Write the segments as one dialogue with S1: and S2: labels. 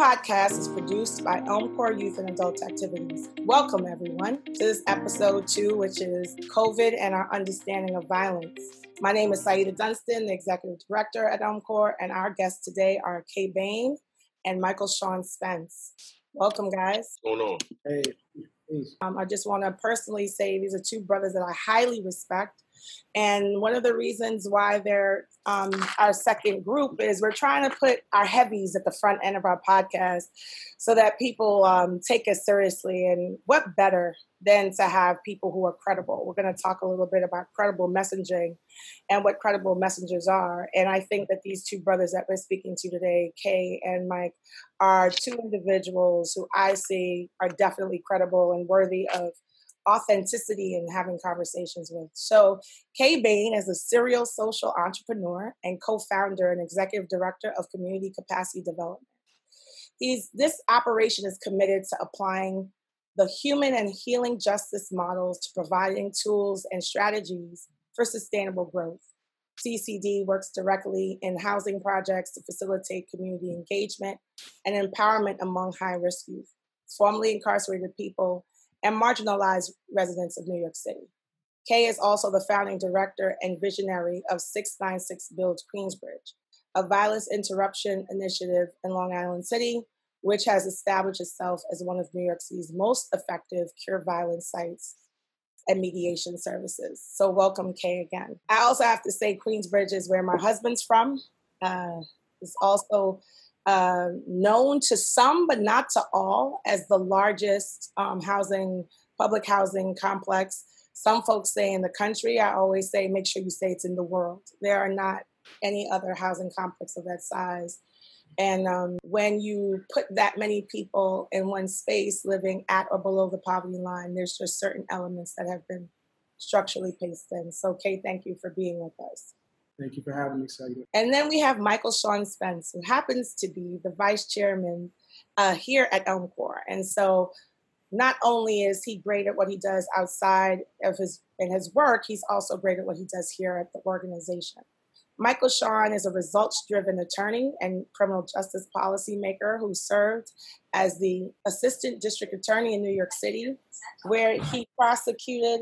S1: podcast is produced by Elmcor Youth and Adult Activities. Welcome, everyone, to this episode two, which is COVID and our understanding of violence. My name is Saida Dunstan, the Executive Director at Elmcor, and our guests today are Kay Bain and Michael Sean Spence. Welcome, guys.
S2: What's going on?
S3: Hey,
S1: Um, I just want to personally say these are two brothers that I highly respect. And one of the reasons why they're um, our second group is we're trying to put our heavies at the front end of our podcast so that people um, take us seriously. And what better than to have people who are credible? We're going to talk a little bit about credible messaging and what credible messengers are. And I think that these two brothers that we're speaking to today, Kay and Mike, are two individuals who I see are definitely credible and worthy of authenticity and having conversations with. So, Kay Bain is a serial social entrepreneur and co-founder and executive director of Community Capacity Development. He's this operation is committed to applying the human and healing justice models to providing tools and strategies for sustainable growth. CCD works directly in housing projects to facilitate community engagement and empowerment among high risk youth, formerly incarcerated people, and marginalized residents of New York City. Kay is also the founding director and visionary of 696 Build Queensbridge, a violence interruption initiative in Long Island City, which has established itself as one of New York City's most effective cure violence sites and mediation services. So, welcome, Kay, again. I also have to say, Queensbridge is where my husband's from. Uh, it's also uh, known to some, but not to all, as the largest um, housing, public housing complex. Some folks say in the country. I always say, make sure you say it's in the world. There are not any other housing complex of that size. And um, when you put that many people in one space living at or below the poverty line, there's just certain elements that have been structurally placed in. So, Kay, thank you for being with us.
S3: Thank you for having me, Saida.
S1: And then we have Michael Sean Spence, who happens to be the vice chairman uh, here at Elmcor. And so, not only is he great at what he does outside of his in his work, he's also great at what he does here at the organization. Michael Sean is a results driven attorney and criminal justice policymaker who served as the assistant district attorney in New York City, where he prosecuted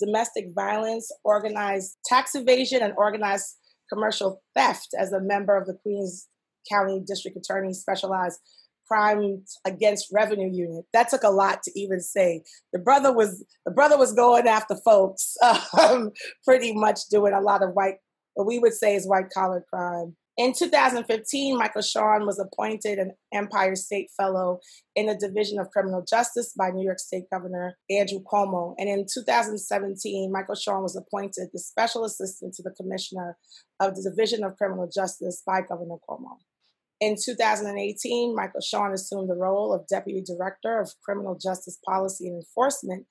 S1: domestic violence, organized tax evasion, and organized commercial theft as a member of the Queens County District Attorney's Specialized Crime Against Revenue Unit. That took a lot to even say. The brother was the brother was going after folks, um, pretty much doing a lot of white, what we would say is white collar crime. In 2015, Michael Sean was appointed an Empire State Fellow in the Division of Criminal Justice by New York State Governor Andrew Cuomo. And in 2017, Michael Sean was appointed the Special Assistant to the Commissioner of the Division of Criminal Justice by Governor Cuomo. In 2018, Michael Sean assumed the role of Deputy Director of Criminal Justice Policy and Enforcement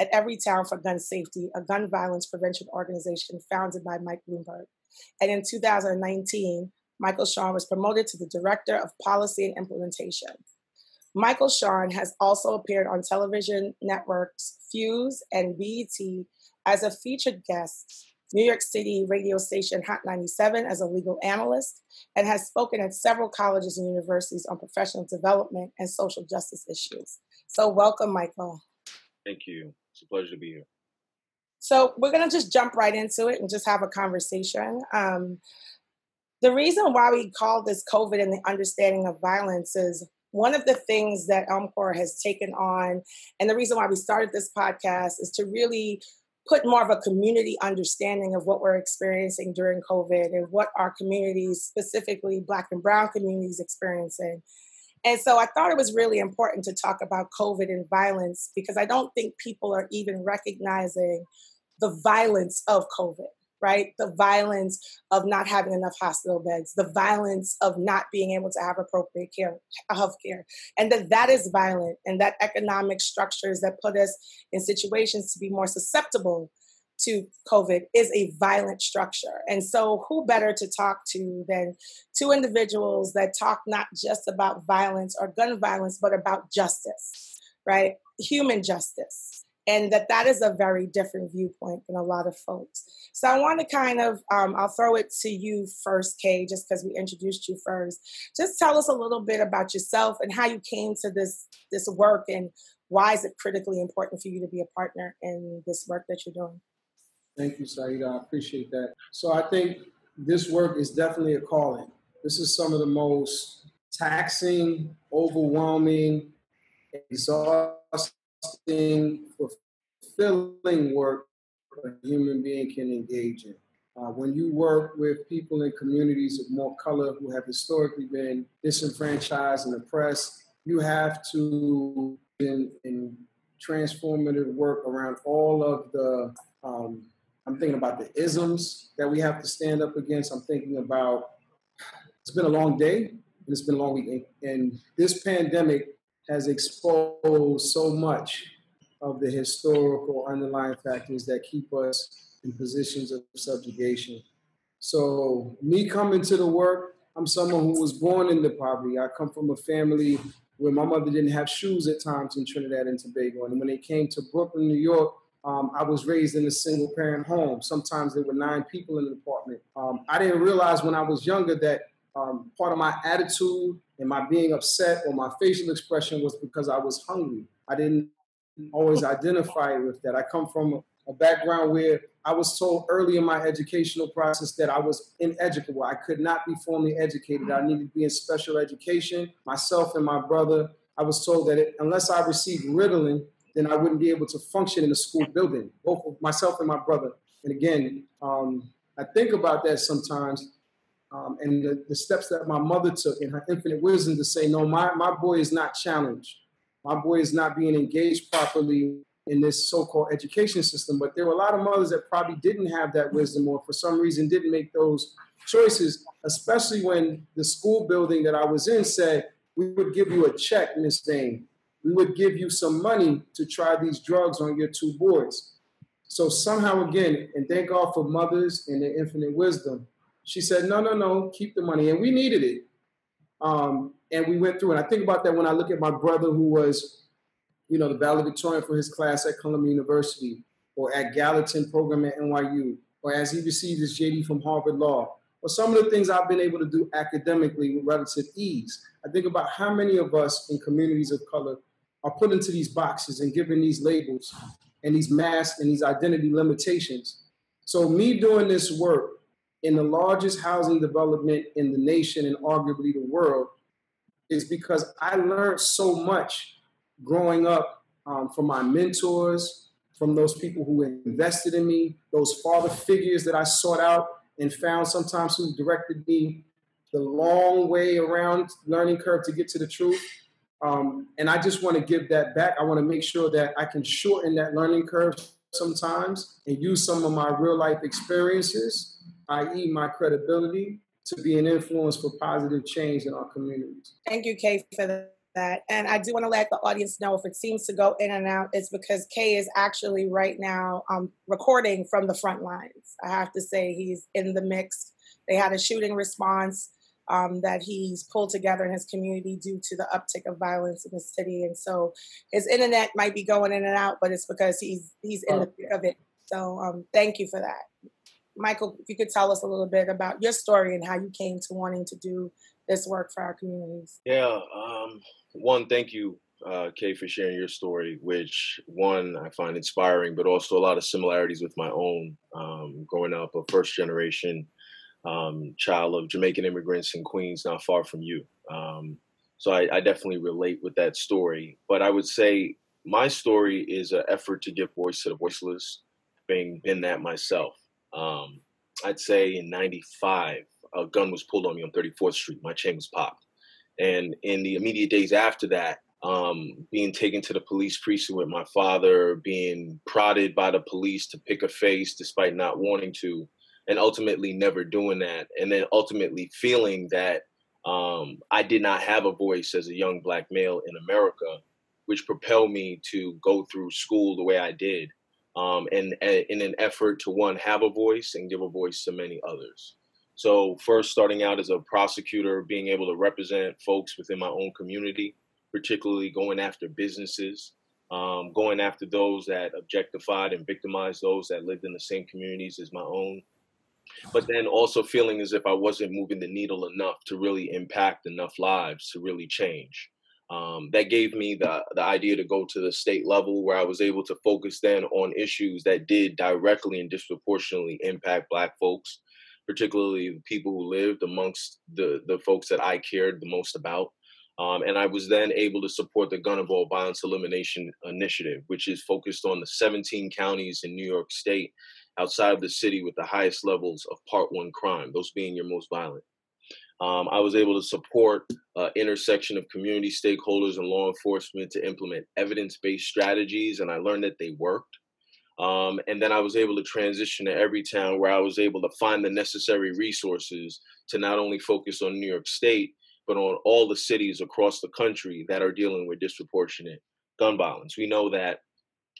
S1: at Everytown for Gun Safety, a gun violence prevention organization founded by Mike Bloomberg. And in 2019, Michael Sean was promoted to the Director of Policy and Implementation. Michael Sean has also appeared on television networks Fuse and BET as a featured guest, New York City radio station Hot 97 as a legal analyst, and has spoken at several colleges and universities on professional development and social justice issues. So, welcome, Michael.
S2: Thank you. It's a pleasure to be here.
S1: So we're to just jump right into it and just have a conversation. Um, the reason why we call this COVID and the understanding of violence is one of the things that Elmcor has taken on, and the reason why we started this podcast is to really put more of a community understanding of what we're experiencing during COVID and what our communities, specifically Black and Brown communities, experiencing. And so I thought it was really important to talk about COVID and violence because I don't think people are even recognizing the violence of COVID, right? The violence of not having enough hospital beds, the violence of not being able to have appropriate care, health care, and that that is violent, and that economic structures that put us in situations to be more susceptible to COVID is a violent structure. And so, who better to talk to than two individuals that talk not just about violence or gun violence, but about justice, right? Human justice and that that is a very different viewpoint than a lot of folks. So I want to kind of, um, I'll throw it to you first, Kay, just because we introduced you first. Just tell us a little bit about yourself and how you came to this this work, and why is it critically important for you to be a partner in this work that you're doing.
S3: Thank you, Saida. I appreciate that. So I think this work is definitely a calling. This is some of the most taxing, overwhelming, exhausting, fulfilling work a human being can engage in. Uh, when you work with people in communities of more color who have historically been disenfranchised and oppressed, you have to in, in transformative work around all of the um, I'm thinking about the isms that we have to stand up against. I'm thinking about it's been a long day and it's been a long week. And this pandemic has exposed so much of the historical underlying factors that keep us in positions of subjugation. So, me coming to the work, I'm someone who was born into poverty. I come from a family where my mother didn't have shoes at times in Trinidad and Tobago. And when they came to Brooklyn, New York, um, I was raised in a single parent home. Sometimes there were nine people in the apartment. Um, I didn't realize when I was younger that um, part of my attitude and my being upset or my facial expression was because I was hungry. I didn't always identify with that. I come from a background where I was told early in my educational process that I was ineducable. I could not be formally educated. I needed to be in special education. Myself and my brother, I was told that it, unless I received Ritalin, then I wouldn't be able to function in a school building, both myself and my brother. And again, um, I think about that sometimes um, and the, the, steps that my mother took in her infinite wisdom to say, no, my, my boy is not challenged. My boy is not being engaged properly in this so-called education system. But there were a lot of mothers that probably didn't have that wisdom or for some reason didn't make those choices, especially when the school building that I was in said, we would give you a check, Miss Dane we would give you some money to try these drugs on your two boys. So somehow again, and thank God for mothers and their infinite wisdom, she said, no, no, no, keep the money. And we needed it. Um, and we went through it. I think about that when I look at my brother who was, you know, the valedictorian for his class at Columbia University or at Gallatin program at NYU, or as he received his JD from Harvard Law, or some of the things I've been able to do academically with relative ease. I think about how many of us in communities of color are put into these boxes and given these labels and these masks and these identity limitations. So, me doing this work in the largest housing development in the nation and arguably the world is because I learned so much growing up um, from my mentors, from those people who invested in me, those father figures that I sought out and found sometimes who directed me the long way around learning curve to get to the truth. Um, and I just want to give that back. I want to make sure that I can shorten that learning curve sometimes and use some of my real life experiences, i.e., my credibility, to be an influence for positive change in our communities.
S1: Thank you, Kay, for that. And I do want to let the audience know if it seems to go in and out, it's because Kay is actually right now um, recording from the front lines. I have to say, he's in the mix. They had a shooting response um, that he's pulled together in his community due to the uptick of violence in the city. And so his internet might be going in and out, but it's because he's he's in the thick of it. So um, thank you for that. Michael, if you could tell us a little bit about your story and how you came to wanting to do this work for our communities.
S2: Yeah, um, one, thank you, uh, Kay, for sharing your story, which one I find inspiring, but also a lot of similarities with my own. Um, growing up, a first generation um, child of Jamaican immigrants in Queens, not far from you. Um, so I, I, definitely relate with that story. But I would say my story is an effort to give voice to the voiceless, being been that myself. Um, I'd say in '95, a gun was pulled on me on 34th Street. My chain was popped, and in the immediate days after that, um, being taken to the police precinct with my father, being prodded by the police to pick a face despite not wanting to, and ultimately never doing that and then ultimately feeling that um, i did not have a voice as a young black male in america which propelled me to go through school the way i did um, and, and in an effort to one have a voice and give a voice to many others so first starting out as a prosecutor being able to represent folks within my own community particularly going after businesses um, going after those that objectified and victimized those that lived in the same communities as my own. But then also feeling as if I wasn't moving the needle enough to really impact enough lives to really change. Um, that gave me the the idea to go to the state level where I was able to focus then on issues that did directly and disproportionately impact Black folks, particularly the people who lived amongst the the folks that I cared the most about. Um, and I was then able to support the Gun Involved Violence Elimination Initiative, which is focused on the 17 counties in New York State outside of the city with the highest levels of Part 1 crime, those being your most violent. Um, I was able to support uh, intersection of community stakeholders and law enforcement to implement evidence-based strategies, and I learned that they worked. Um, and then I was able to transition to Everytown where I was able to find the necessary resources to not only focus on New York State, but on all the cities across the country that are dealing with disproportionate gun violence. We know that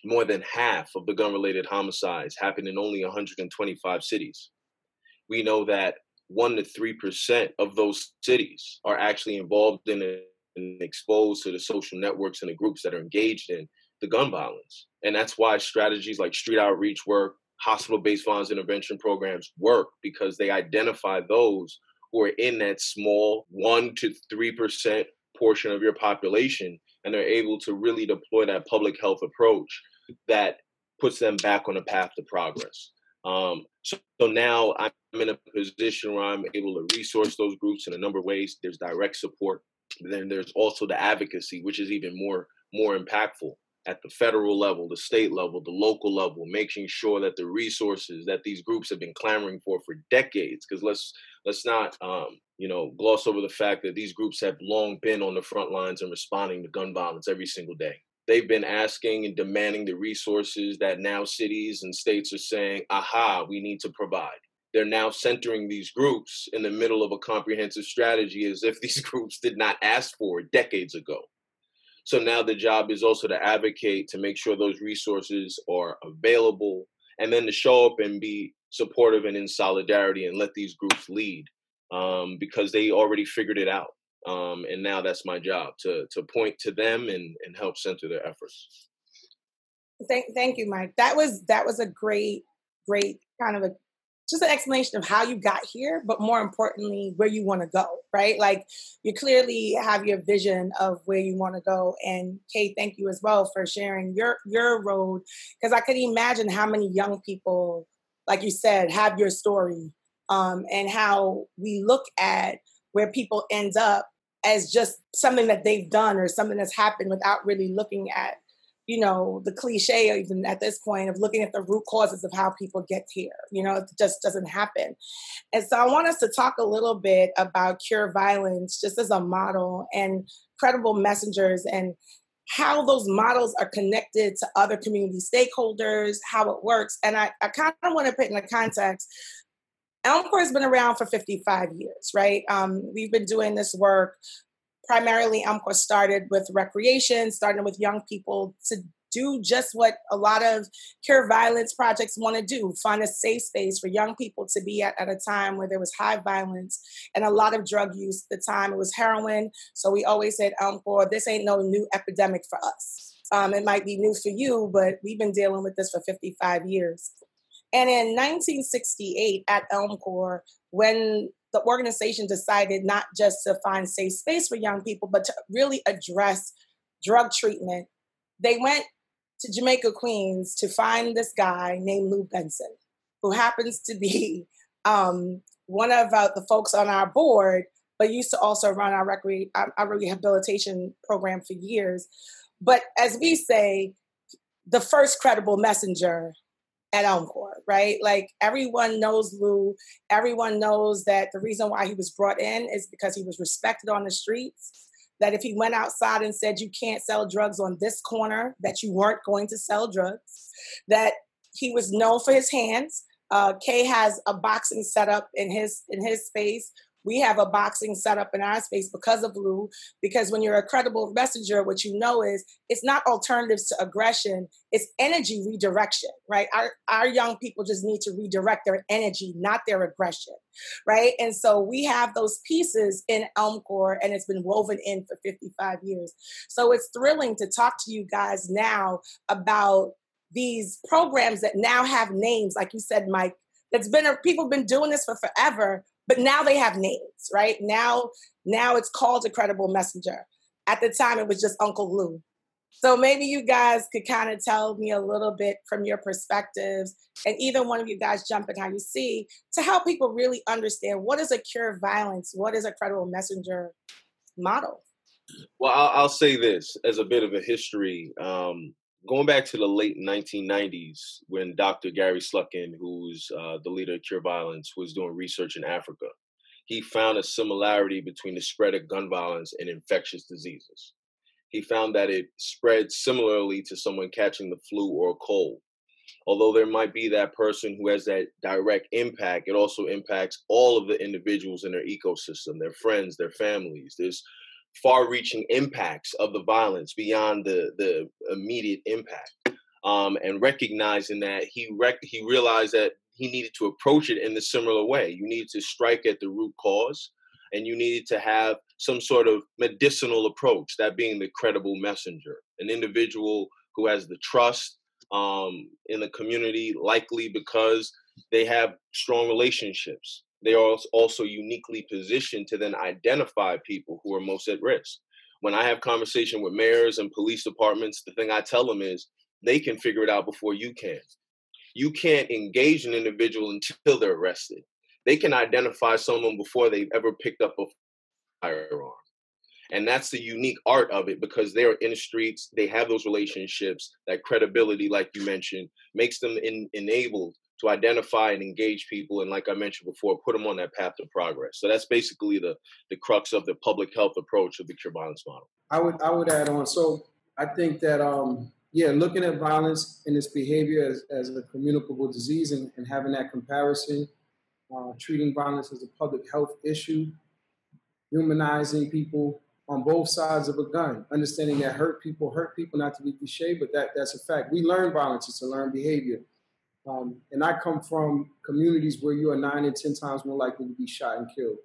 S2: more than half of the gun related homicides happen in only 125 cities. We know that 1 to 3% of those cities are actually involved in and exposed to the social networks and the groups that are engaged in the gun violence. And that's why strategies like street outreach work, hospital based violence intervention programs work because they identify those who are in that small 1 to 3% portion of your population and they're able to really deploy that public health approach that puts them back on a path to progress. Um, so, so now I'm in a position where I'm able to resource those groups in a number of ways. There's direct support. Then there's also the advocacy, which is even more more impactful at the federal level, the state level, the local level, making sure that the resources that these groups have been clamoring for for decades. Because let's let's not um, you know gloss over the fact that these groups have long been on the front lines and responding to gun violence every single day they've been asking and demanding the resources that now cities and states are saying, aha, we need to provide. They're now centering these groups in the middle of a comprehensive strategy as if these groups did not ask for it decades ago. So now the job is also to advocate to make sure those resources are available and then to show up and be supportive and in solidarity and let these groups lead um, because they already figured it out um, and now that's my job to to point to them and and help center their efforts.
S1: Thank, thank you mike. That was that was a great great kind of a just an explanation of how you got here but more importantly where you want to go right? Like you clearly have your vision of where you want to go and kay thank you as well for sharing your your road because i could imagine how many young people like you said have your story um, and how we look at where people end up as just something that they've done or something that's happened without really looking at you know the cliche even at this point of looking at the root causes of how people get here you know it just doesn't happen. And so i want us to talk a little bit about cure violence just as a model and credible messengers and how those models are connected to other community stakeholders how it works. And i, I kind of want to put in the context Elmcor has been around for 55 years, right? Um, we've been doing this work primarily. Elmcor started with recreation, starting with young people to do just what a lot of cure violence projects want to do find a safe space for young people to be at at a time where there was high violence and a lot of drug use at the time it was heroin so we always said Elmcor this ain't no new epidemic for us um, it might be new for you but we've been dealing with this for 55 years and in 1968 at Elmcor, when the organization decided not just to find safe space for young people, but to really address drug treatment, they went to Jamaica, Queens to find this guy named Lou Benson, who happens to be um, one of uh, the folks on our board, but used to also run our, recre- our rehabilitation program for years. But as we say, the first credible messenger at Elmcor, right? Like everyone knows Lou. Everyone knows that the reason why he was brought in is because he was respected on the streets. That if he went outside and said you can't sell drugs on this corner, that you weren't going to sell drugs. That he was known for his hands. Uh, Kay has a boxing setup in his in his space We have a boxing setup in our space because of Lou, because when you're a credible messenger, what you know is it's not alternatives to aggression, it's energy redirection, right? Our, our young people just need to redirect their energy, not their aggression, right? And so we have those pieces in Elmcor and it's been woven in for 55 years. So it's thrilling to talk to you guys now about these programs that now have names, like you said, Mike, that's been people been doing this for forever, but now they have names, right? Now, now it's called a credible messenger. At the time, it was just Uncle Lou. So maybe you guys could kind of tell me a little bit from your perspectives, and even one of you guys jump in how you see to help people really understand what is a cure violence, what is a credible messenger model.
S2: Well, I'll, I'll say this as a bit of a history. Um, going back to the late 1990s when Dr. Gary Slutkin, who's uh, the leader of Cure Violence, was doing research in Africa, he found a similarity between the spread of gun violence and infectious diseases. He found that it spread similarly to someone catching the flu or a cold. Although there might be that person who has that direct impact, it also impacts all of the individuals in their ecosystem, their friends, their families. There's far-reaching impacts of the violence beyond the the immediate impact. Um, and recognizing that he rec- he realized that he needed to approach it in a similar way. You needed to strike at the root cause, and you needed to have some sort of medicinal approach. That being the credible messenger, an individual who has the trust um, in the community, likely because they have strong relationships they are also uniquely positioned to then identify people who are most at risk. When I have conversation with mayors and police departments, the thing I tell them is they can figure it out before you can. You can't engage an individual until they're arrested. They can identify someone before they've ever picked up a firearm. And that's the unique art of it because they're in the streets, they have those relationships, that credibility, like you mentioned, makes them in, enabled to identify and engage people and like i mentioned before put them on that path to progress so that's basically the the crux of the public health approach of the cure violence model
S3: i would i would add on so i think that um yeah looking at violence and its behavior as, as a communicable disease and, and having that comparison uh, treating violence as a public health issue humanizing people on both sides of a gun, understanding that hurt people hurt people, not to be cliche, but that, that's a fact. We learn violence, it's a learned behavior. Um, and I come from communities where you are nine and 10 times more likely to be shot and killed.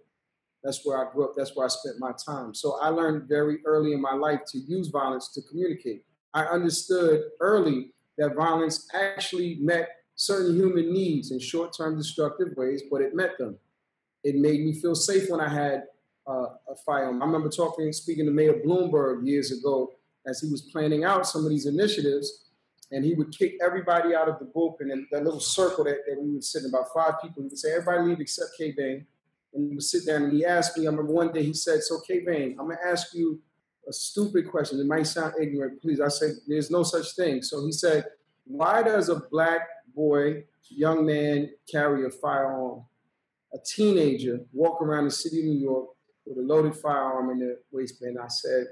S3: That's where I grew up. That's where I spent my time. So I learned very early in my life to use violence to communicate. I understood early that violence actually met certain human needs in short term destructive ways, but it met them. It made me feel safe when I had uh, a firearm. I remember talking, speaking to Mayor Bloomberg years ago as he was planning out some of these initiatives and he would kick everybody out of the bullpen in that little circle that, that we would sit in, about five people. He would say, everybody leave except K Bain. And he would sit down and he asked me, I remember one day he said, So K Bain, I'm gonna ask you a stupid question. It might sound ignorant, please. I said, There's no such thing. So he said, Why does a black boy, young man, carry a firearm? A teenager walk around the city of New York with a loaded firearm in their waistband. I said,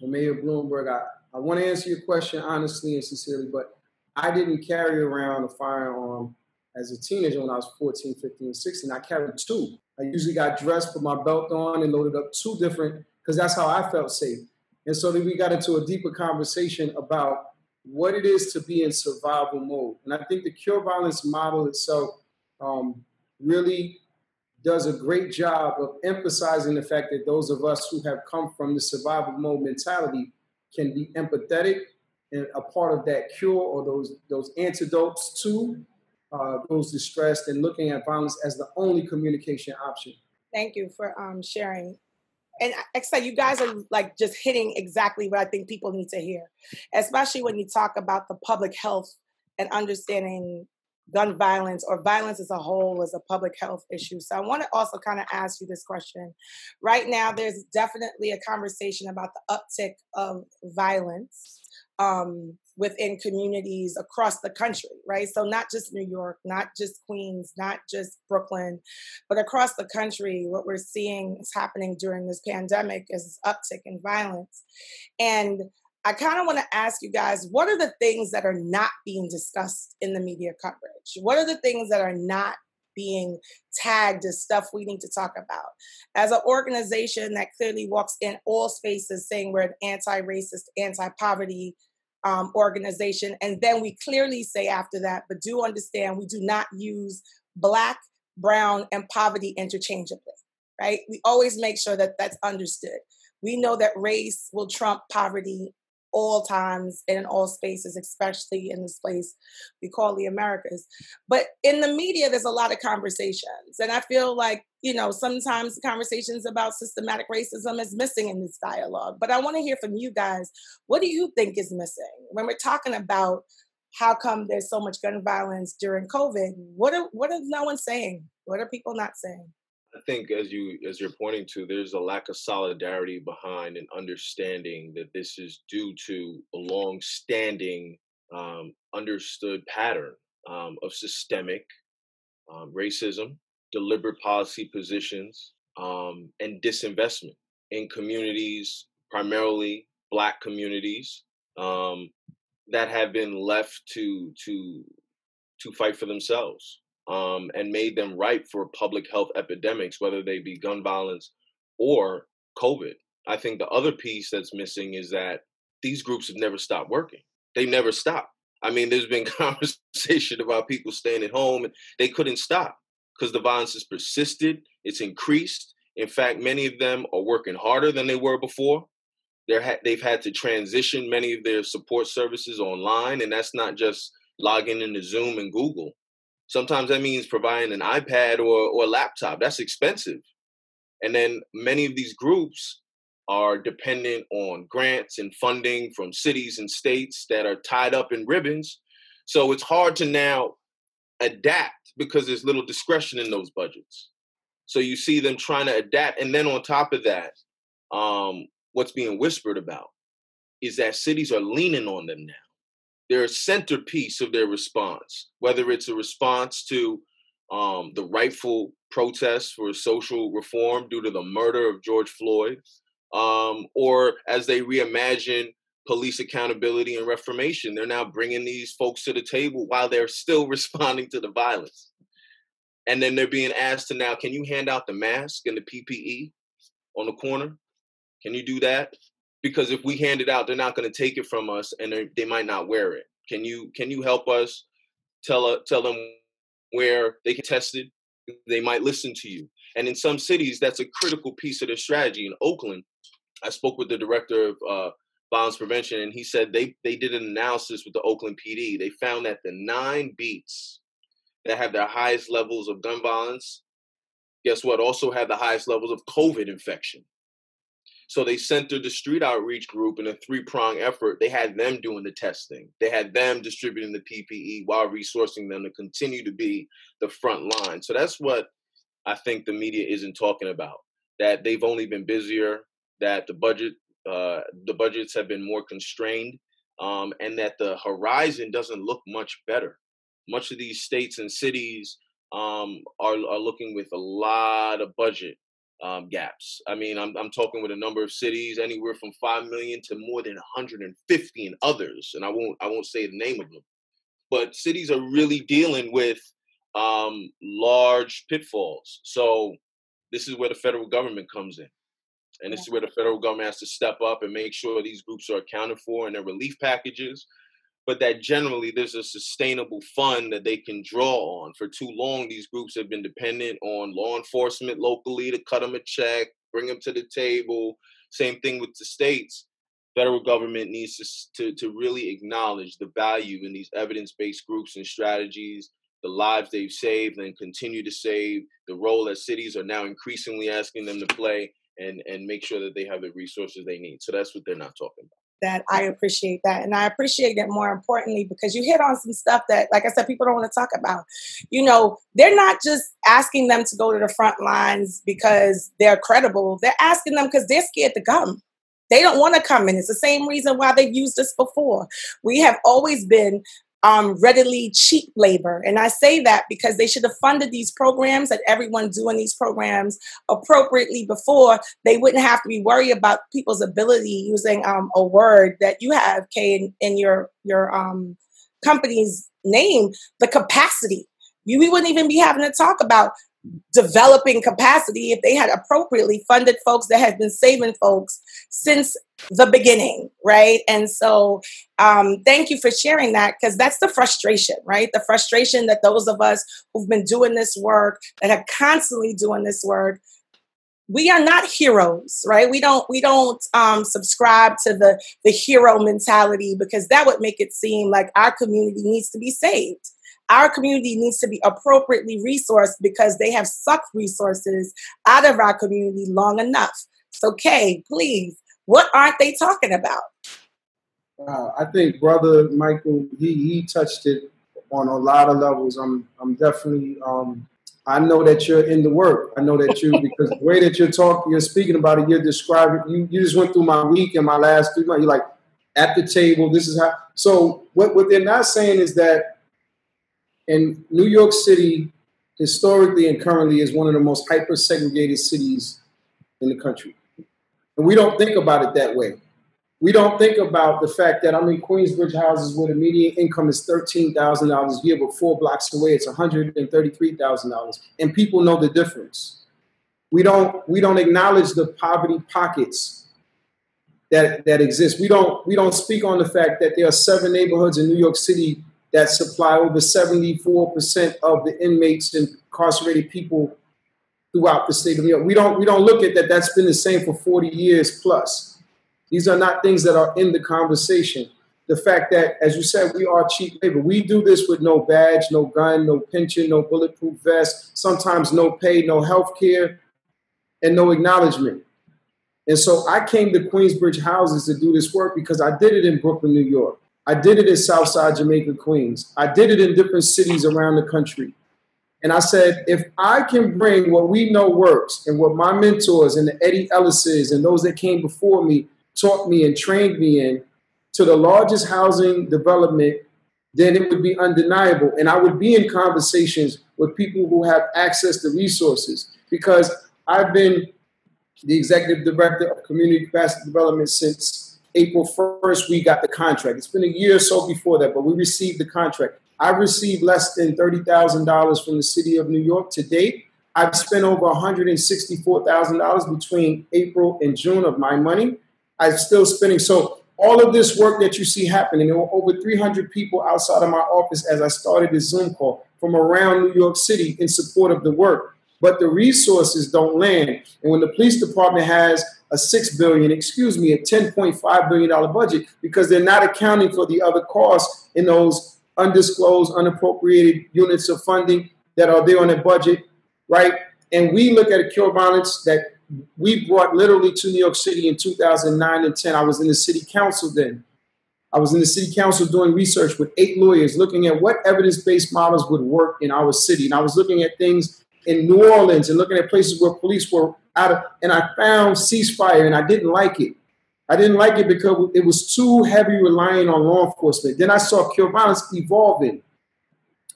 S3: Mayor Bloomberg, I, I want to answer your question honestly and sincerely, but I didn't carry around a firearm as a teenager when I was 14, 15, 16. I carried two. I usually got dressed, put my belt on, and loaded up two different, because that's how I felt safe. And so then we got into a deeper conversation about what it is to be in survival mode. And I think the cure violence model itself um, really does a great job of emphasizing the fact that those of us who have come from the survival mode mentality can be empathetic and a part of that cure or those those antidotes to uh, those distressed and looking at violence as the only communication option.
S1: Thank you for um, sharing. And said, you guys are like just hitting exactly what I think people need to hear, especially when you talk about the public health and understanding gun violence or violence as a whole as a public health issue. So I want to also kind of ask you this question. Right now, there's definitely a conversation about the uptick of violence um, within communities across the country, right? So not just New York, not just Queens, not just Brooklyn, but across the country, what we're seeing is happening during this pandemic is this uptick in violence. And I kind of want to ask you guys what are the things that are not being discussed in the media coverage? What are the things that are not being tagged as stuff we need to talk about. As an organization that clearly walks in all spaces saying we're an anti racist, anti poverty um, organization, and then we clearly say after that, but do understand we do not use black, brown, and poverty interchangeably, right? We always make sure that that's understood. We know that race will trump poverty all times and in all spaces, especially in this place we call the Americas. But in the media, there's a lot of conversations. And I feel like, you know, sometimes conversations about systematic racism is missing in this dialogue. But I want to hear from you guys. What do you think is missing when we're talking about how come there's so much gun violence during COVID? What are what is no one saying? What are people not saying?
S2: I think as you as you're pointing to, there's a lack of solidarity behind and understanding that this is due to a long-standing um, understood pattern um, of systemic um, racism, deliberate policy positions, um, and disinvestment in communities, primarily Black communities, um, that have been left to to to fight for themselves um, and made them ripe for public health epidemics, whether they be gun violence or COVID. I think the other piece that's missing is that these groups have never stopped working. They never stop. I mean, there's been conversation about people staying at home and they couldn't stop because the violence has persisted, it's increased. In fact, many of them are working harder than they were before. They're ha- they've had to transition many of their support services online, and that's not just logging into Zoom and Google. Sometimes that means providing an iPad or, or a laptop. That's expensive. And then many of these groups are dependent on grants and funding from cities and states that are tied up in ribbons. So it's hard to now adapt because there's little discretion in those budgets. So you see them trying to adapt. And then on top of that, um, what's being whispered about is that cities are leaning on them now they're a centerpiece of their response, whether it's a response to um, the rightful protests for social reform due to the murder of George Floyd, um, or as they reimagine police accountability and reformation, they're now bringing these folks to the table while they're still responding to the violence. And then they're being asked to now, can you hand out the mask and the PPE on the corner? Can you do that? Because if we hand it out, they're not going to take it from us, and they might not wear it. Can you can you help us tell uh, tell them where they can test it? They might listen to you. And in some cities, that's a critical piece of their strategy. In Oakland, I spoke with the director of uh, violence prevention, and he said they they did an analysis with the Oakland PD. They found that the nine beats that have the highest levels of gun violence, guess what? Also have the highest levels of COVID infection. So they centered the street outreach group in a three prong effort. They had them doing the testing, they had them distributing the PPE while resourcing them to continue to be the front line. So that's what I think the media isn't talking about. That they've only been busier, that the budget, uh, the budgets have been more constrained, um, and that the horizon doesn't look much better. Much of these states and cities um, are, are looking with a lot of budget um, gaps. I mean, I'm, I'm talking with a number of cities, anywhere from five million to more than 150 and others, and I won't I won't say the name of them. But cities are really dealing with um, large pitfalls. So this is where the federal government comes in, and this is where the federal government has to step up and make sure these groups are accounted for in their relief packages but that generally there's a sustainable fund that they can draw on. For too long, these groups have been dependent on law enforcement locally to cut them a check, bring them to the table. Same thing with the states. Federal government needs to, to, to really acknowledge the value in these evidence based groups and strategies, the lives they've saved and continue to save, the role that cities are now increasingly asking them to play, and, and make sure that they have the resources they need. So that's what they're not talking about
S1: that I appreciate that. And I appreciate it more importantly because you hit on some stuff that, like I said, people don't want to talk about. You know, they're not just asking them to go to the front lines because they're credible, they're asking them because they're scared to come. They don't want to come in. It's the same reason why they've used us before. We have always been um, readily cheap labor. And I say that because they should have funded these programs and everyone doing these programs appropriately before. They wouldn't have to be worried about people's ability using um, a word that you have, Kay, in, in your your um, company's name, the capacity You, we wouldn't even be having to talk about developing capacity if they had appropriately funded folks that have been saving folks since the beginning, right? And so, um, thank you for sharing that because that's the frustration, right? The frustration that those of us who've been doing this work, that are constantly doing this work, we are not heroes right we don't we don't um, subscribe to the the hero mentality because that would make it seem like our community needs to be saved our community needs to be appropriately resourced because they have sucked resources out of our community long enough so kay please what aren't they talking about
S3: uh, i think brother michael he, he touched it on a lot of levels i'm i'm definitely um, I know that you're in the work. I know that you because the way that you're talking, you're speaking about it, you're describing. You, you just went through my week and my last three months. You're like at the table. This is how. So what what they're not saying is that in New York City, historically and currently, is one of the most hyper segregated cities in the country, and we don't think about it that way we don't think about the fact that I'm in Queensbridge houses where the median income is $13,000 a year, but four blocks away it's $133,000. And people know the difference. We don't, we don't acknowledge the poverty pockets that, that exist. We don't, we don't speak on the fact that there are seven neighborhoods in New York City that supply over 74% of the inmates and incarcerated people throughout the state of New York. We don't, we don't look at that. That's been the same for 40 years plus. These are not things that are in the conversation. The fact that, as you said, we are cheap labor. We do this with no badge, no gun, no pension, no bulletproof vest, sometimes no pay, no health care, and no acknowledgement. And so I came to Queensbridge Houses to do this work because I did it in Brooklyn, New York. I did it in Southside Jamaica, Queens. I did it in different cities around the country. And I said, if I can bring what we know works and what my mentors and the Eddie Ellises and those that came before me taught me and trained me in to the largest housing development, then it would be undeniable. And I would be in conversations with people who have access to resources because I've been the executive director of community capacity development since April 1st. We got the contract. It's been a year or so before that, but we received the contract. I've received less than $30,000 from the city of New York to date. I've spent over $164,000 between April and June of my money. I'm still spending. So all of this work that you see happening, there were over 300 people outside of my office as I started this Zoom call from around New York City in support of the work. But the resources don't land. And when the police department has a six billion, excuse me, a 10.5 billion dollar budget, because they're not accounting for the other costs in those undisclosed, unappropriated units of funding that are there on the budget, right? And we look at a cure violence that we brought literally to New York City in 2009 and 10. I was in the city council then. I was in the city council doing research with eight lawyers looking at what evidence based models would work in our city. And I was looking at things in New Orleans and looking at places where police were and I found ceasefire and I didn't like it. I didn't like it because it was too heavy relying on law enforcement. Then I saw cure violence evolving.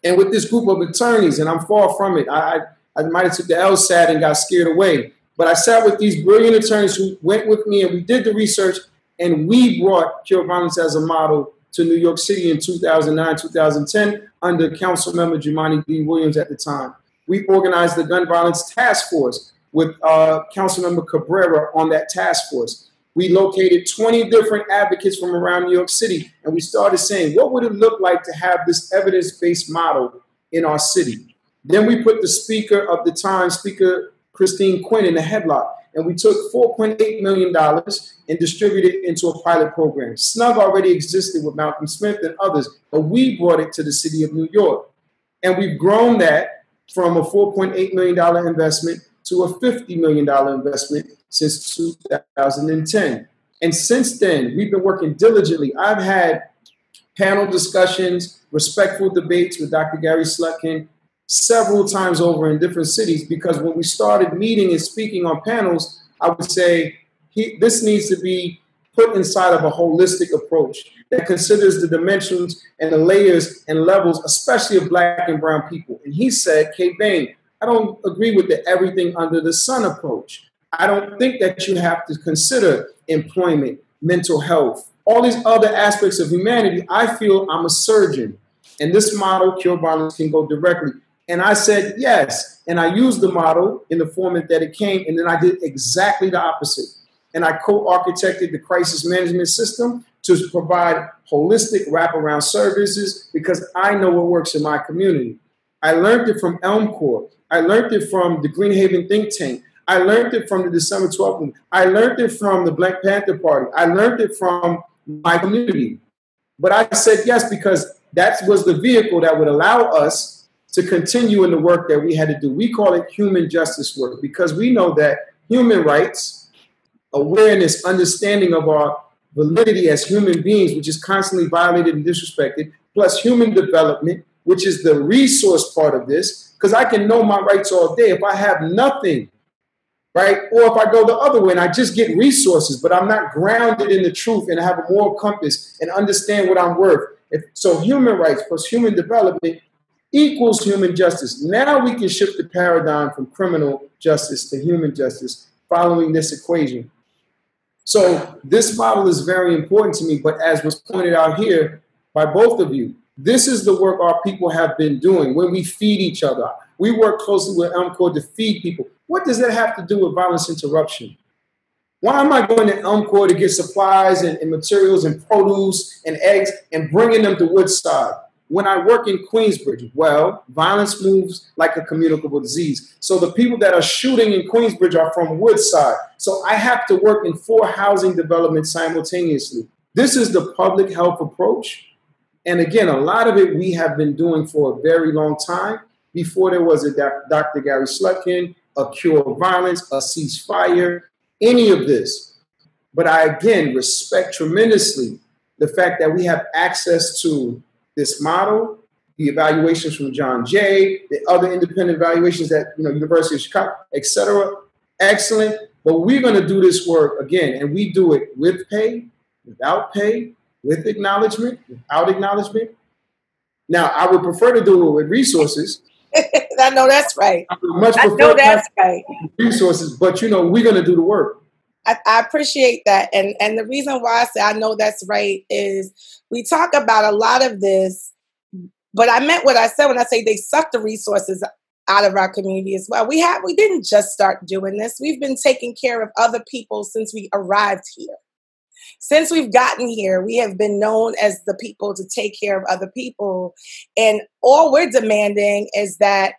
S3: And with this group of attorneys, and I'm far from it, I, I, I might have took the LSAT and got scared away. But I sat with these brilliant attorneys who went with me and we did the research and we brought Cure Violence as a model to New York City in 2009, 2010 under Council Member Jumaane D. Williams at the time. We organized the Gun Violence Task Force with uh, Councilmember Cabrera on that task force. We located 20 different advocates from around New York City, and we started saying, what would it look like to have this evidence-based model in our city? Then we put the speaker of the time, Speaker Christine Quinn in the headlock. And we took $4.8 million and distributed it into a pilot program. Snug already existed with Malcolm Smith and others, but we brought it to the city of New York. And we've grown that from a $4.8 million investment to a $50 million investment since 2010. And since then, we've been working diligently. I've had panel discussions, respectful debates with Dr. Gary Slutkin, several times over in different cities because when we started meeting and speaking on panels, I would say this needs to be put inside of a holistic approach that considers the dimensions and the layers and levels, especially of black and brown people. And he said, Kay Bain, I don't agree with the everything under the sun approach. I don't think that you have to consider employment, mental health, all these other aspects of humanity. I feel I'm a surgeon. And this model, Cure Violence, can go directly And I said, yes. And I used the model in the format that it came. And then I did exactly the opposite. And I co architected the crisis management system to provide holistic wraparound services because I know what works in my community. I learned it from Elmcor. I learned it from the Greenhaven think tank. I learned it from the December 12th. I learned it from the Black Panther Party. I learned it from my community. But I said yes because that was the vehicle that would allow us to continue in the work that we had to do. We call it human justice work because we know that human rights, awareness, understanding of our validity as human beings, which is constantly violated and disrespected, plus human development, which is the resource part of this, because I can know my rights all day. If I have nothing, right? Or if I go the other way and I just get resources, but I'm not grounded in the truth and I have a moral compass and understand what I'm worth. If, so human rights plus human development equals human justice. Now we can shift the paradigm from criminal justice to human justice following this equation. So this model is very important to me, but as was pointed out here by both of you, this is the work our people have been doing when we feed each other. We work closely with Elm to feed people. What does that have to do with violence interruption? Why am I going to Elm to get supplies and, and materials and produce and eggs and bringing them to Woodside? when I work in Queensbridge, well, violence moves like a communicable disease. So the people that are shooting in Queensbridge are from Woodside. So I have to work in four housing developments simultaneously. This is the public health approach. And again, a lot of it we have been doing for a very long time before there was a Dr. Gary Slutkin, a cure of violence, a ceasefire, any of this. But I again respect tremendously the fact that we have access to this model, the evaluations from John Jay, the other independent evaluations at you know University of Chicago, etc. Excellent. But we're going to do this work again, and we do it with pay, without pay, with acknowledgement, without acknowledgement. Now, I would prefer to do it with resources.
S1: I know that's right.
S3: I much
S1: I know that's right.
S3: Resources, but you know, we're going to do the work.
S1: I, I, appreciate that. And and the reason why I say I know that's right is we talk about a lot of this, but I meant what I said when I say they suck the resources out of our community as well. We have we didn't just start doing this. We've been taking care of other people since we arrived here. Since we've gotten here, we have been known as the people to take care of other people. And all we're demanding is that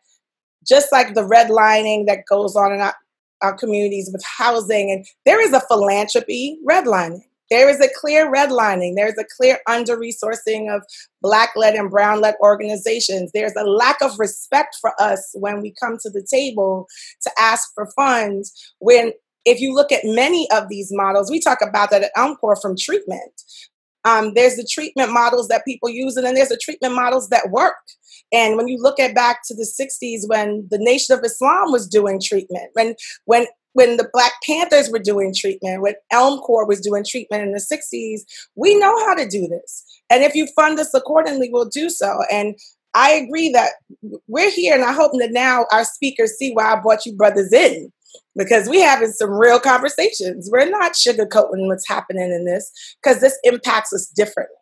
S1: just like the redlining that goes on in our, our communities with housing. And there is a philanthropy redlining. There is a clear redlining. There's a clear under resourcing of black led and brown led organizations. There's a lack of respect for us when we come to the table to ask for funds. When, if you look at many of these models, we talk about that at Elmcor from treatment. Um, there's the treatment models that people use, and then there's the treatment models that work. And when you look at back to the 60s when the Nation of Islam was doing treatment, when when when the Black Panthers were doing treatment, when Elmcor was doing treatment in the 60s, we know how to do this. And if you fund us accordingly, we'll do so. And I agree that we're here, and I hope that now our speakers see why I brought you brothers in because we're having some real conversations. We're not sugarcoating what's happening in this because this impacts us differently.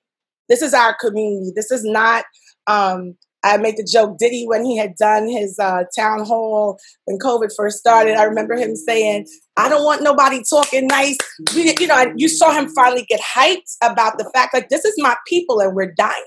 S1: This is our community. This is not. Um, I make the joke Diddy when he had done his uh, town hall when COVID first started. I remember him saying, "I don't want nobody talking nice." We, you know, you saw him finally get hyped about the fact like this is my people and we're dying.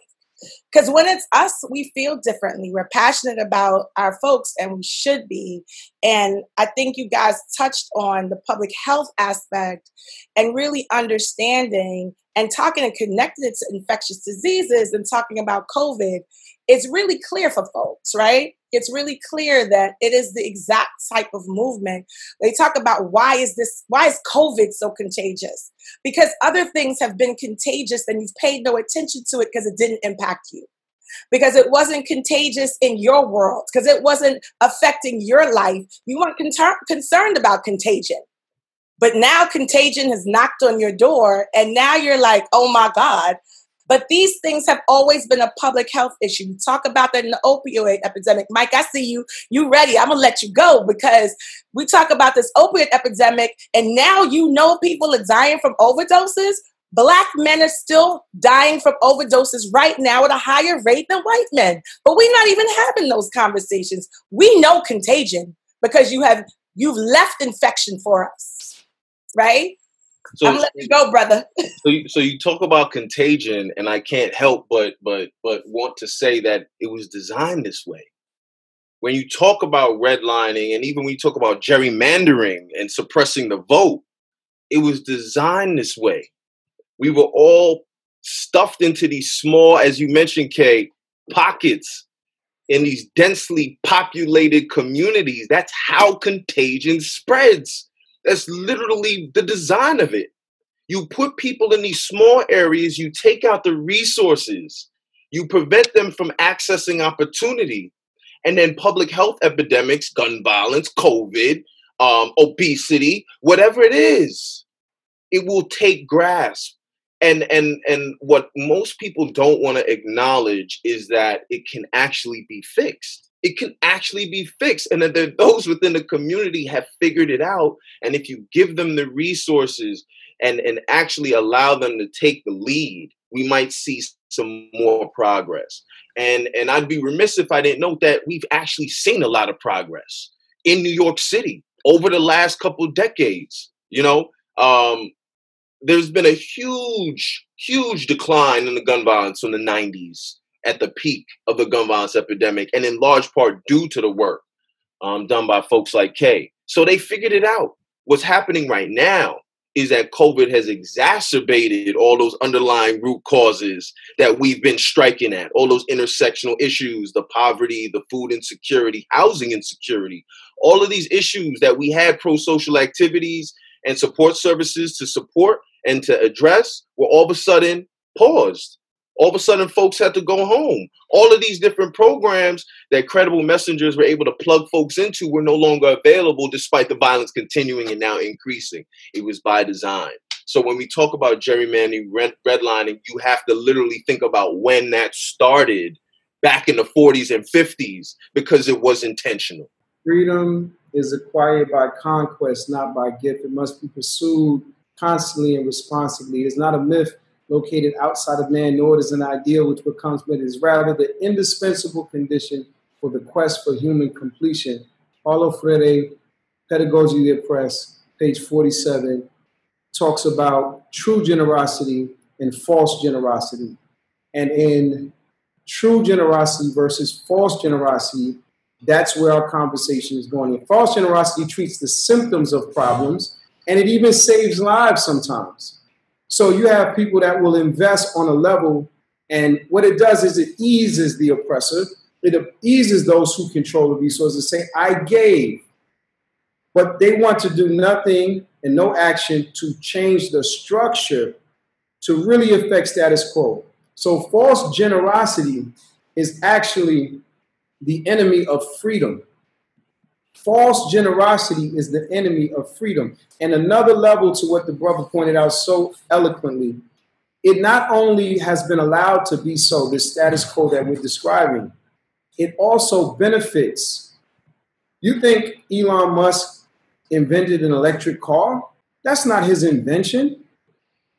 S1: Because when it's us, we feel differently. We're passionate about our folks, and we should be. And I think you guys touched on the public health aspect and really understanding and talking and connecting it to infectious diseases and talking about COVID. It's really clear for folks, right? It's really clear that it is the exact type of movement. They talk about why is this, why is COVID so contagious? Because other things have been contagious and you've paid no attention to it because it didn't impact you. Because it wasn't contagious in your world, because it wasn't affecting your life. You weren't con- concerned about contagion. But now contagion has knocked on your door, and now you're like, oh my God, but these things have always been a public health issue. You talk about that in the opioid epidemic. Mike, I see you. You ready. I'm to let you go because we talk about this opioid epidemic and now you know people are dying from overdoses. Black men are still dying from overdoses right now at a higher rate than white men. But we're not even having those conversations. We know contagion because you have you've left infection for us. Right? So, I'm letting you go, brother.
S2: so, you, so you talk about contagion, and I can't help but but but want to say that it was designed this way. When you talk about redlining, and even when you talk about gerrymandering and suppressing the vote, it was designed this way. We were all stuffed into these small, as you mentioned, Kay, pockets in these densely populated communities. That's how contagion spreads. That's literally the design of it. You put people in these small areas, you take out the resources, you prevent them from accessing opportunity. And then public health epidemics, gun violence, COVID, um, obesity, whatever it is, it will take grasp. And and and what most people don't want to acknowledge is that it can actually be fixed. It can actually be fixed, and that those within the community have figured it out. And if you give them the resources and and actually allow them to take the lead, we might see some more progress. And and I'd be remiss if I didn't note that we've actually seen a lot of progress in New York City over the last couple decades. You know, um, there's been a huge, huge decline in the gun violence from the 90s at the peak of the gun violence epidemic, and in large part due to the work um, done by folks like Kay. So they figured it out. What's happening right now is that COVID has exacerbated all those underlying root causes that we've been striking at, all those intersectional issues, the poverty, the food insecurity, housing insecurity, all of these issues that we had pro social activities and support services to support and to address were all of a sudden paused. All of a sudden, folks had to go home. All of these different programs that credible messengers were able to plug folks into were no longer available, despite the violence continuing and now increasing. It was by design. So when we talk about gerrymandering, redlining, you have to literally think about when that started back in the 40s and 50s because it was intentional.
S3: Freedom is acquired by conquest, not by gift. It must be pursued constantly and responsibly. It is not a myth located outside of man, nor is an ideal which becomes but is rather the indispensable condition for the quest for human completion. Paulo Freire, Pedagogy of the Oppressed, page 47, talks about true generosity and false generosity. And in true generosity versus false generosity, that's where our conversation is going. False generosity treats the symptoms of problems and it even saves lives sometimes. So you have people that will invest on a level, and what it does is it eases the oppressor, it eases those who control the resources, say, I gave. But they want to do nothing and no action to change the structure to really affect status quo. So false generosity is actually the enemy of freedom. False generosity is the enemy of freedom. And another level to what the brother pointed out so eloquently, it not only has been allowed to be so, this status quo that we're describing, it also benefits. You think Elon Musk invented an electric car? That's not his invention.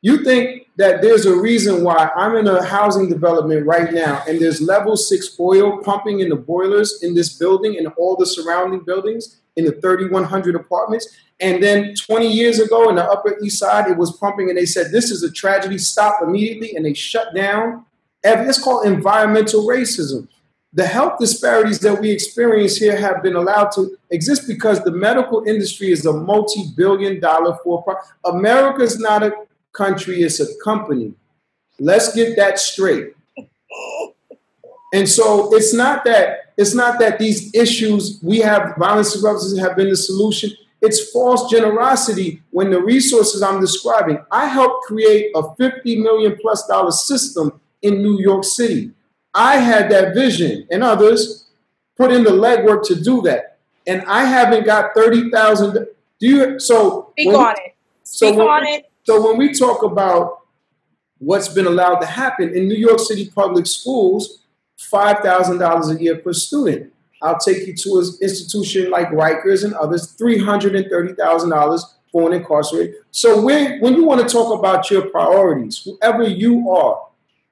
S3: You think that there's a reason why I'm in a housing development right now and there's level six oil pumping in the boilers in this building and all the surrounding buildings in the 3,100 apartments. And then 20 years ago in the Upper East Side, it was pumping and they said, This is a tragedy, stop immediately. And they shut down. It's called environmental racism. The health disparities that we experience here have been allowed to exist because the medical industry is a multi billion dollar for profit. America is not a country, it's a company. Let's get that straight. And so it's not that it's not that these issues we have violence and services have been the solution. It's false generosity when the resources I'm describing. I helped create a 50 million plus dollar system in New York City. I had that vision, and others put in the legwork to do that. And I haven't got 30,000. Do you? So
S1: speak on it. Speak
S3: so
S1: on it.
S3: So when we talk about what's been allowed to happen in New York City public schools, $5,000 a year per student. I'll take you to an institution like Rikers and others, $330,000 for an incarcerated. So when, when you want to talk about your priorities, whoever you are,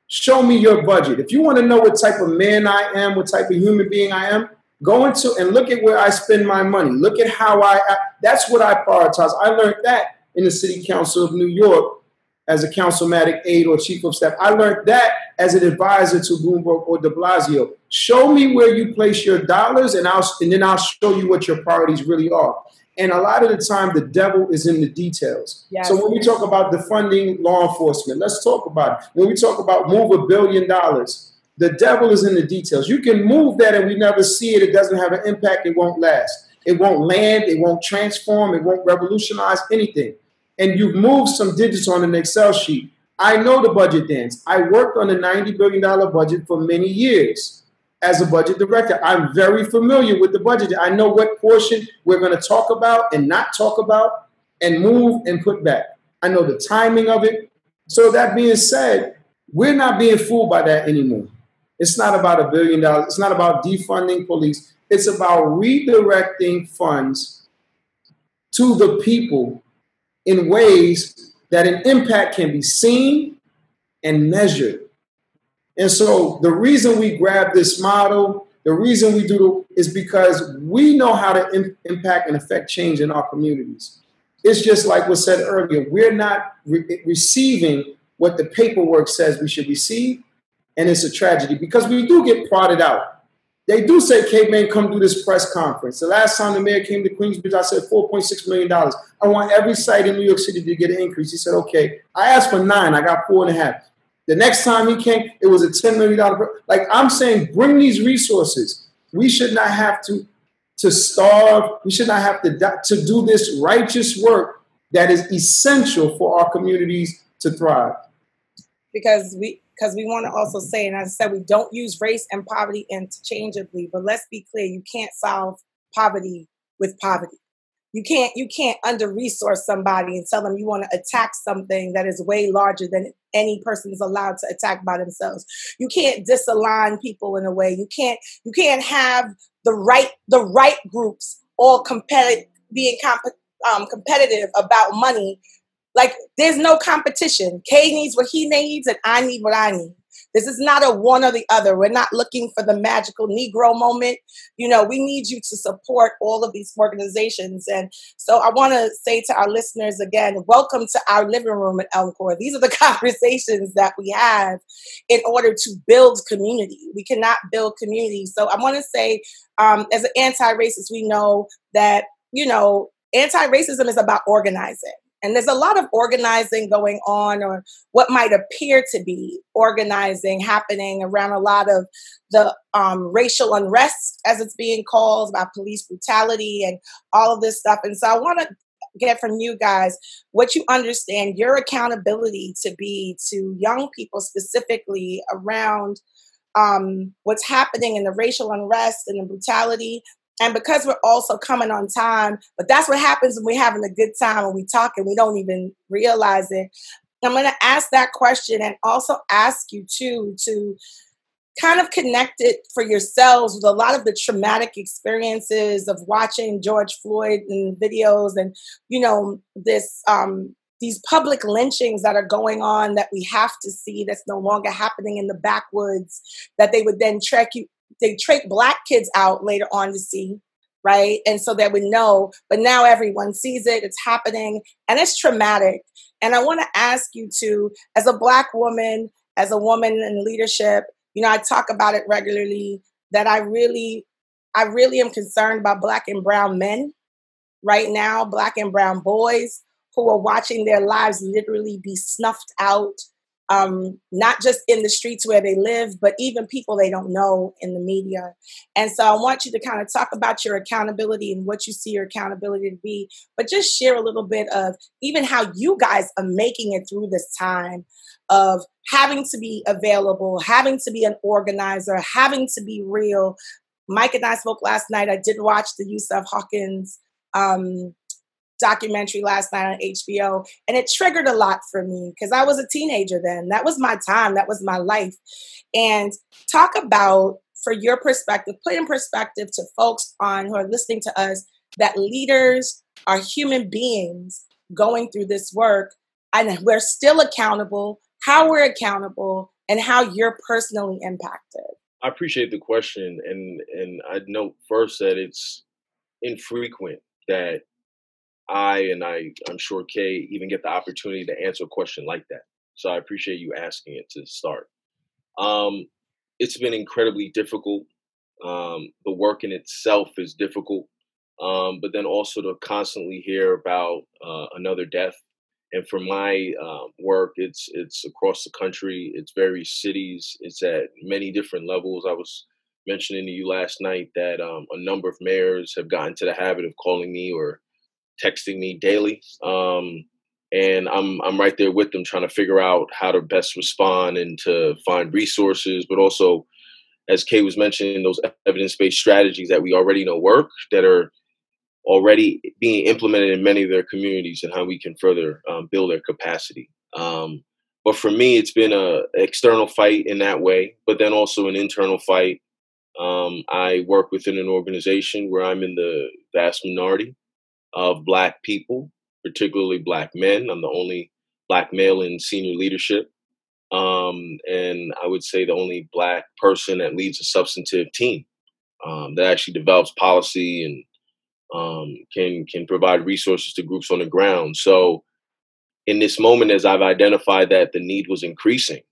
S3: show me your budget. If you want to know what type of man I am, what type of human being I am, go into and look at where I spend my money. Look at how I, I that's what I prioritize. I learned that in the City Council of New York as a councilmanic aide or chief of staff. I learned that as an advisor to Bloomberg or de Blasio. Show me where you place your dollars and I'll and then I'll show you what your priorities really are. And a lot of the time, the devil is in the details. Yes. So when we talk about defunding law enforcement, let's talk about it. When we talk about move a billion dollars, the devil is in the details. You can move that and we never see it. It doesn't have an impact. It won't last. It won't land. It won't transform. It won't revolutionize anything. And you've moved some digits on an Excel sheet. I know the budget dance. I worked on a $90 billion budget for many years as a budget director. I'm very familiar with the budget. I know what portion we're going to talk about and not talk about and move and put back. I know the timing of it. So, that being said, we're not being fooled by that anymore. It's not about a billion dollars, it's not about defunding police, it's about redirecting funds to the people in ways that an impact can be seen and measured. And so the reason we grab this model, the reason we do it is because we know how to Im- impact and affect change in our communities. It's just like was said earlier, we're not re- receiving what the paperwork says we should receive, and it's a tragedy because we do get prodded out. They do say, Cape Man, come do this press conference. The last time the mayor came to Queensbridge, I said $4.6 million. I want every site in New York City to get an increase. He said, okay. I asked for nine, I got four and a half. The next time he came, it was a $10 million. Like I'm saying, bring these resources. We should not have to, to starve. We should not have to, to do this righteous work that is essential for our communities to thrive.
S1: Because we because we want to also say, and I said, we don't use race and poverty interchangeably, but let's be clear, you can't solve poverty with poverty. You can't you can't under resource somebody and tell them you want to attack something that is way larger than any person is allowed to attack by themselves. You can't disalign people in a way. You can't you can't have the right the right groups all competitive being comp- um, competitive about money like there's no competition kay needs what he needs and i need what i need this is not a one or the other. We're not looking for the magical Negro moment. You know, we need you to support all of these organizations. And so I want to say to our listeners again, welcome to our living room at Elmcor. These are the conversations that we have in order to build community. We cannot build community. So I want to say, um, as an anti racist, we know that, you know, anti racism is about organizing. And there's a lot of organizing going on, or what might appear to be organizing happening around a lot of the um, racial unrest, as it's being called, by police brutality and all of this stuff. And so I want to get from you guys what you understand your accountability to be to young people specifically around um, what's happening in the racial unrest and the brutality and because we're also coming on time, but that's what happens when we're having a good time and we talk and we don't even realize it. I'm going to ask that question and also ask you too to kind of connect it for yourselves with a lot of the traumatic experiences of watching George Floyd and videos and you know this um these public lynchings that are going on that we have to see that's no longer happening in the backwoods that they would then track you they take black kids out later on to see right? And so they would know but now everyone sees it it's happening and it's traumatic. And i want to ask you to as a black woman as a woman in leadership you know i talk about it regularly that i really i really am concerned about black and brown men right now black and brown boys who are watching their lives literally be snuffed out um, not just in the streets where they live, but even people they don't know in the media. And so I want you to kind of talk about your accountability and what you see your accountability to be, but just share a little bit of even how you guys are making it through this time of having to be available, having to be an organizer, having to be real. Mike and I spoke last night. I did watch the Yusuf Hawkins um, documentary last night on HBO, and it triggered a lot for me because I was a teenager then. That was my time, that was my life. And talk about, for your perspective, put in perspective to folks on who are listening to us that leaders are human beings going through this work and we're still accountable, how we're accountable, and how you're personally impacted.
S2: I appreciate the question, and and I note first that it's infrequent that I and I I'm sure Kay even get the opportunity to answer a question like that. So I appreciate you asking it to start. Um, it's been incredibly difficult. Um, the work in itself is difficult, um, but then also to constantly hear about uh, another death. And for my uh, work, it's it's across the country. It's various cities. It's at many different levels. I was mentioning to you last night that um, a number of mayors have gotten to the habit of calling me or texting me daily. Um, and I'm I'm right there with them trying to figure out how to best respond and to find resources, but also, as Kay was mentioning, those evidence-based strategies that we already know work that are already being implemented in many of their communities and how we can further um, build their capacity. Um, but for me, it's been a external fight in that way, but then also an internal fight. Um, I work within an organization where I'm in the vast minority of Black people particularly black men. I'm the only black male in senior leadership. Um, and I would say the only black person that leads a substantive team um, that actually develops policy and um, can can provide resources to groups on the ground. So, in this moment, as I've identified that the need was increasing,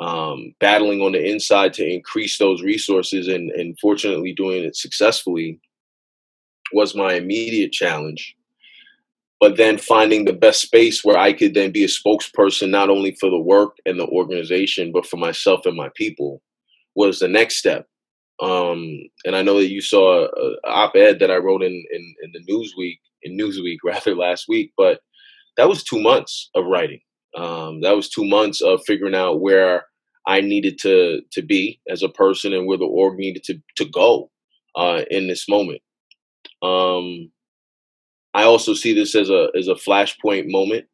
S2: um, battling on the inside to increase those resources, and, and fortunately doing it successfully, was my immediate challenge but then finding the best space where I could then be a spokesperson not only for the work and the organization, but for myself and my people was the next step. Um, and I know that you saw an op-ed that I wrote in, in, in the Newsweek, in Newsweek rather last week, but that was two months of writing. Um, that was two months of figuring out where I needed to to be as a person and where the org needed to to go uh, in this moment. Um, I also see this as a as a flashpoint moment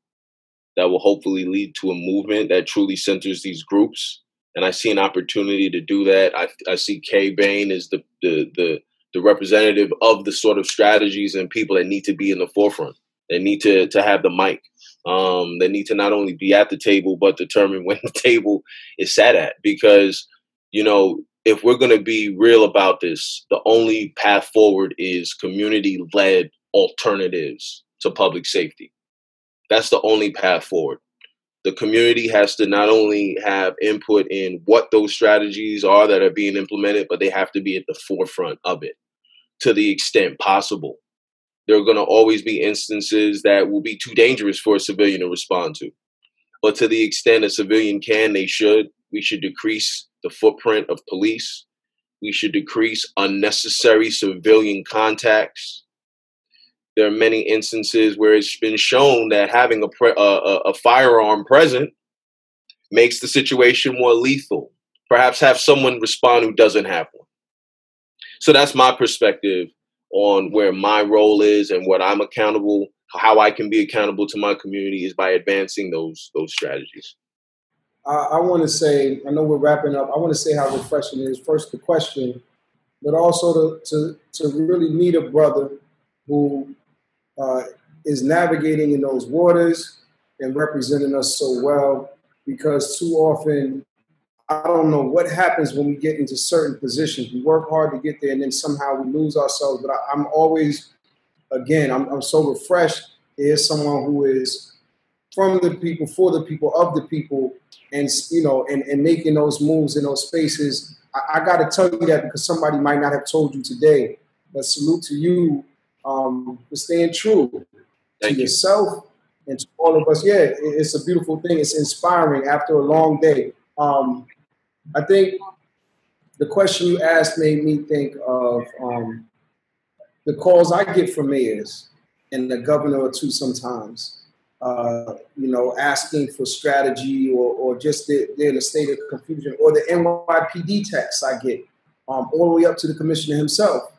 S2: that will hopefully lead to a movement that truly centers these groups. And I see an opportunity to do that. I, I see K Bain as the, the the the representative of the sort of strategies and people that need to be in the forefront. They need to to have the mic. Um, they need to not only be at the table but determine when the table is sat at. Because you know, if we're going to be real about this, the only path forward is community led alternatives to public safety. That's the only path forward. The community has to not only have input in what those strategies are that are being implemented, but they have to be at the forefront of it to the extent possible. There are going to always be instances that will be too dangerous for a civilian to respond to. But to the extent a civilian can, they should. We should decrease the footprint of police. We should decrease unnecessary civilian contacts there are many instances where it's been shown that having a, pre- a, a firearm present makes the situation more lethal. Perhaps have someone respond who doesn't have one. So that's my perspective on where my role is and what I'm accountable, how I can be accountable to my community is by advancing those those strategies.
S3: Uh, I want to say, I know we're wrapping up. I want to say how refreshing it is. First, the question, but also to to, to really meet a brother who uh, is navigating in those waters and representing us so well because too often I don't know what happens when we get into certain positions. We work hard to get there and then somehow we lose ourselves. But I, am always, again, I'm, I'm so refreshed. There's someone who is from the people, for the people, of the people, and you know, and, and making those moves in those spaces. I, I got to tell you that because somebody might not have told you today. But salute to you um, for staying true Thank to you. yourself and to all of us. Yeah, it's a beautiful thing. It's inspiring after a long day. Um, I think the question you asked made me think of um, the calls I get from mayors and the governor or two sometimes. Uh, you know, asking for strategy or, or just they're, they're, in a state of confusion, or the NYPD texts I get, um, all the way up to the commissioner himself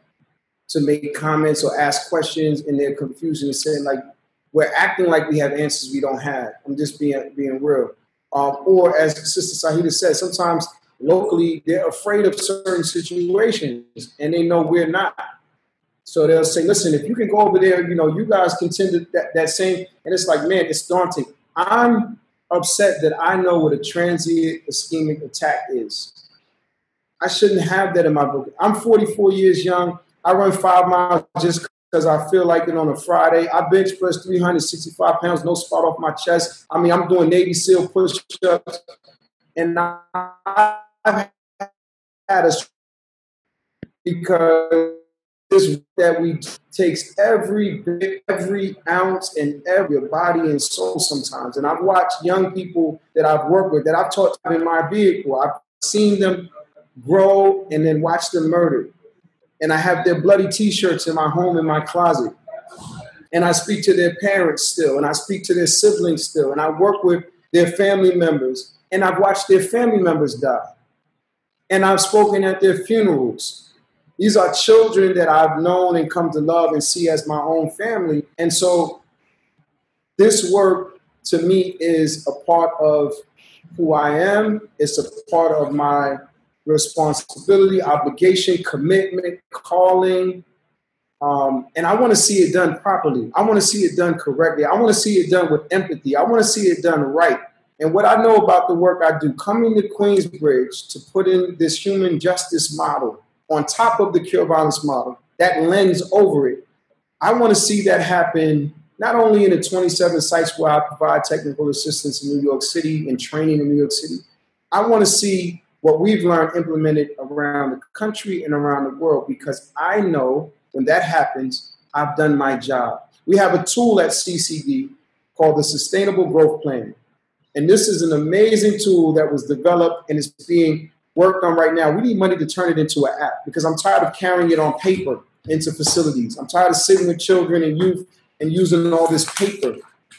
S3: to make comments or ask questions in their confusion and saying like we're acting like we have answers we don't have. I'm just being being real. Um, or as Sister Sahida said, sometimes locally they're afraid of certain situations and they know we're not. So they'll say, listen, if you can go over there, you know, you guys contended that, that same, and it's like, man, it's daunting. I'm upset that I know what a transient ischemic attack is. I shouldn't have that in my book. I'm 44 years young. I run five miles just because I feel like it on a Friday. I bench press 365 pounds, no spot off my chest. I mean, I'm doing Navy SEAL push ups. And I've had a because this that we takes every every ounce and every body and soul sometimes. And I've watched young people that I've worked with, that I've taught in my vehicle. I've seen them grow and then watch them murdered and I have their bloody T-shirts in my home in my closet. And I speak to their parents still, and I speak to their siblings still, and I work with their family members, and I've watched their family members die. And I've spoken at their funerals. These are children that I've known and come to love and see as my own family. And so this work to me is a part of who I am. It's a part of my responsibility, obligation, commitment, calling. Um, and I want to see it done properly. I want to see it done correctly. I want to see it done with empathy. I want to see it done right. And what I know about the work I do, coming to Queensbridge to put in this human justice model on top of the cure violence model, that lens over it, I want to see that happen not only in the 27 sites where I provide technical assistance in New York City and training in New York City. I want to see what we've learned implemented around the country and around the world because I know when that happens, I've done my job. We have a tool at CCD called the Sustainable Growth Plan. And this is an amazing tool that was developed and is being worked on right now. We need money to turn it into an app because I'm tired of carrying it on paper into facilities. I'm tired of sitting with children and youth and using all this paper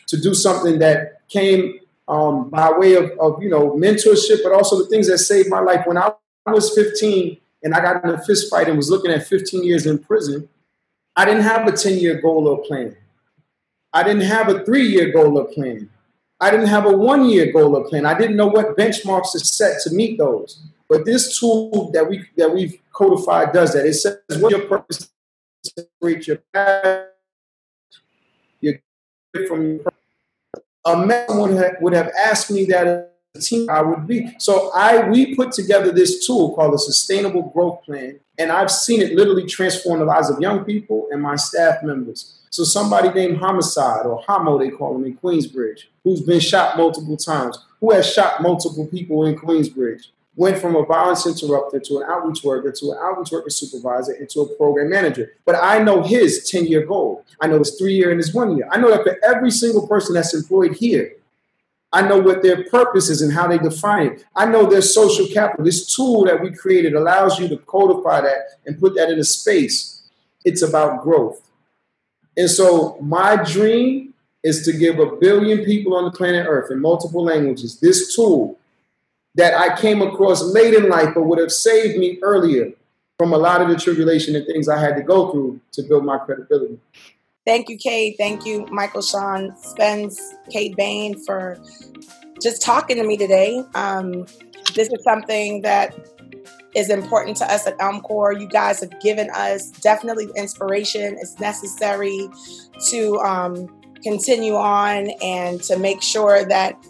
S3: to do something that came um, by way of, of, you know, mentorship, but also the things that saved my life. When I was 15 and I got in a fist fight and was looking at 15 years in prison, I didn't have a 10 year goal or plan. I didn't have a three year goal or plan. I didn't have a one year goal or plan. I didn't know what benchmarks to set to meet those. But this tool that we that we've codified does that. It says what your purpose reach your path, your from your a man would would have asked me that team I would be. So I we put together this tool called the Sustainable Growth Plan, and I've seen it literally transform the lives of young people and my staff members. So somebody named Homicide or Homo, they call him in Queensbridge, who's been shot multiple times, who has shot multiple people in Queensbridge went from a violence interrupter to an outreach worker to an outreach worker supervisor and to a program manager. But I know his 10 year goal. I know his three year and his one year. I know that for every single person that's employed here, I know what their purpose is and how they define it. I know their social capital. This tool that we created allows you to codify that and put that in a space. It's about growth. And so my dream is to give a billion people on the planet Earth in multiple languages this tool that I came across late in life, but would have saved me earlier from a lot of the tribulation and things I had to go through to build my credibility.
S1: Thank you, Cade. Thank you, Michael Sean Spence, K Bain, for just talking to me today. Um, this is something that is important to us at Elmcor. You guys have given us definitely inspiration. It's necessary to um, continue on and to make sure that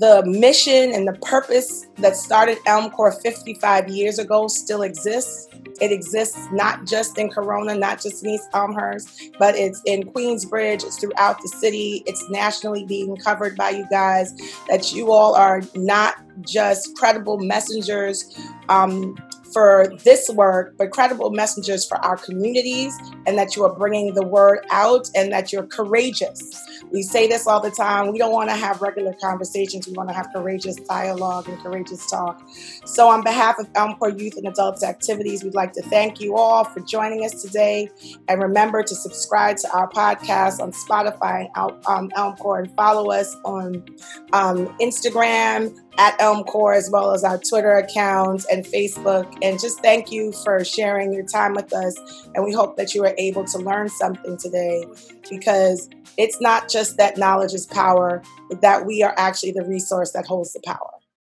S1: the mission and the purpose that started Elmcor 55 years ago still exists. It exists not just in Corona, not just in East Elmhurst, but it's in Queensbridge, it's throughout the city, it's nationally being covered by you guys. That you all are not just credible messengers um, for this work, but credible messengers for our communities, and that you are bringing the word out and that you're courageous. We say this all the time. We don't want to have regular conversations. We want to have courageous dialogue and courageous talk. So, on behalf of Elmcor Youth and Adults Activities, we'd like to thank you all for joining us today. And remember to subscribe to our podcast on Spotify and um, Elmcor and follow us on um, Instagram at Elmcor as well as our Twitter accounts and Facebook. And just thank you for sharing your time with us. And we hope that you were able to learn something today because it's not just that knowledge is power, but that we are actually the resource that holds the power.